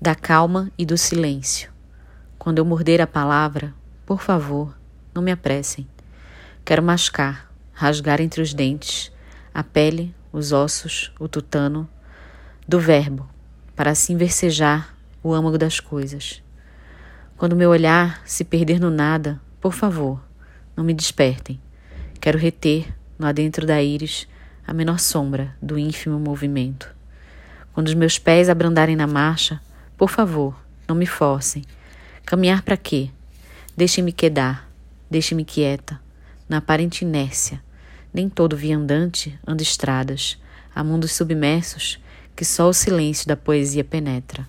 da calma e do silêncio. Quando eu morder a palavra, por favor, não me apressem. Quero mascar, rasgar entre os dentes a pele, os ossos, o tutano do verbo, para assim versejar o âmago das coisas. Quando meu olhar se perder no nada, por favor, não me despertem. Quero reter, no adentro da íris, a menor sombra do ínfimo movimento. Quando os meus pés abrandarem na marcha, por favor, não me forcem. Caminhar para quê? Deixem-me quedar, deixem-me quieta, na aparente inércia. Nem todo viandante anda estradas, há mundos submersos que só o silêncio da poesia penetra.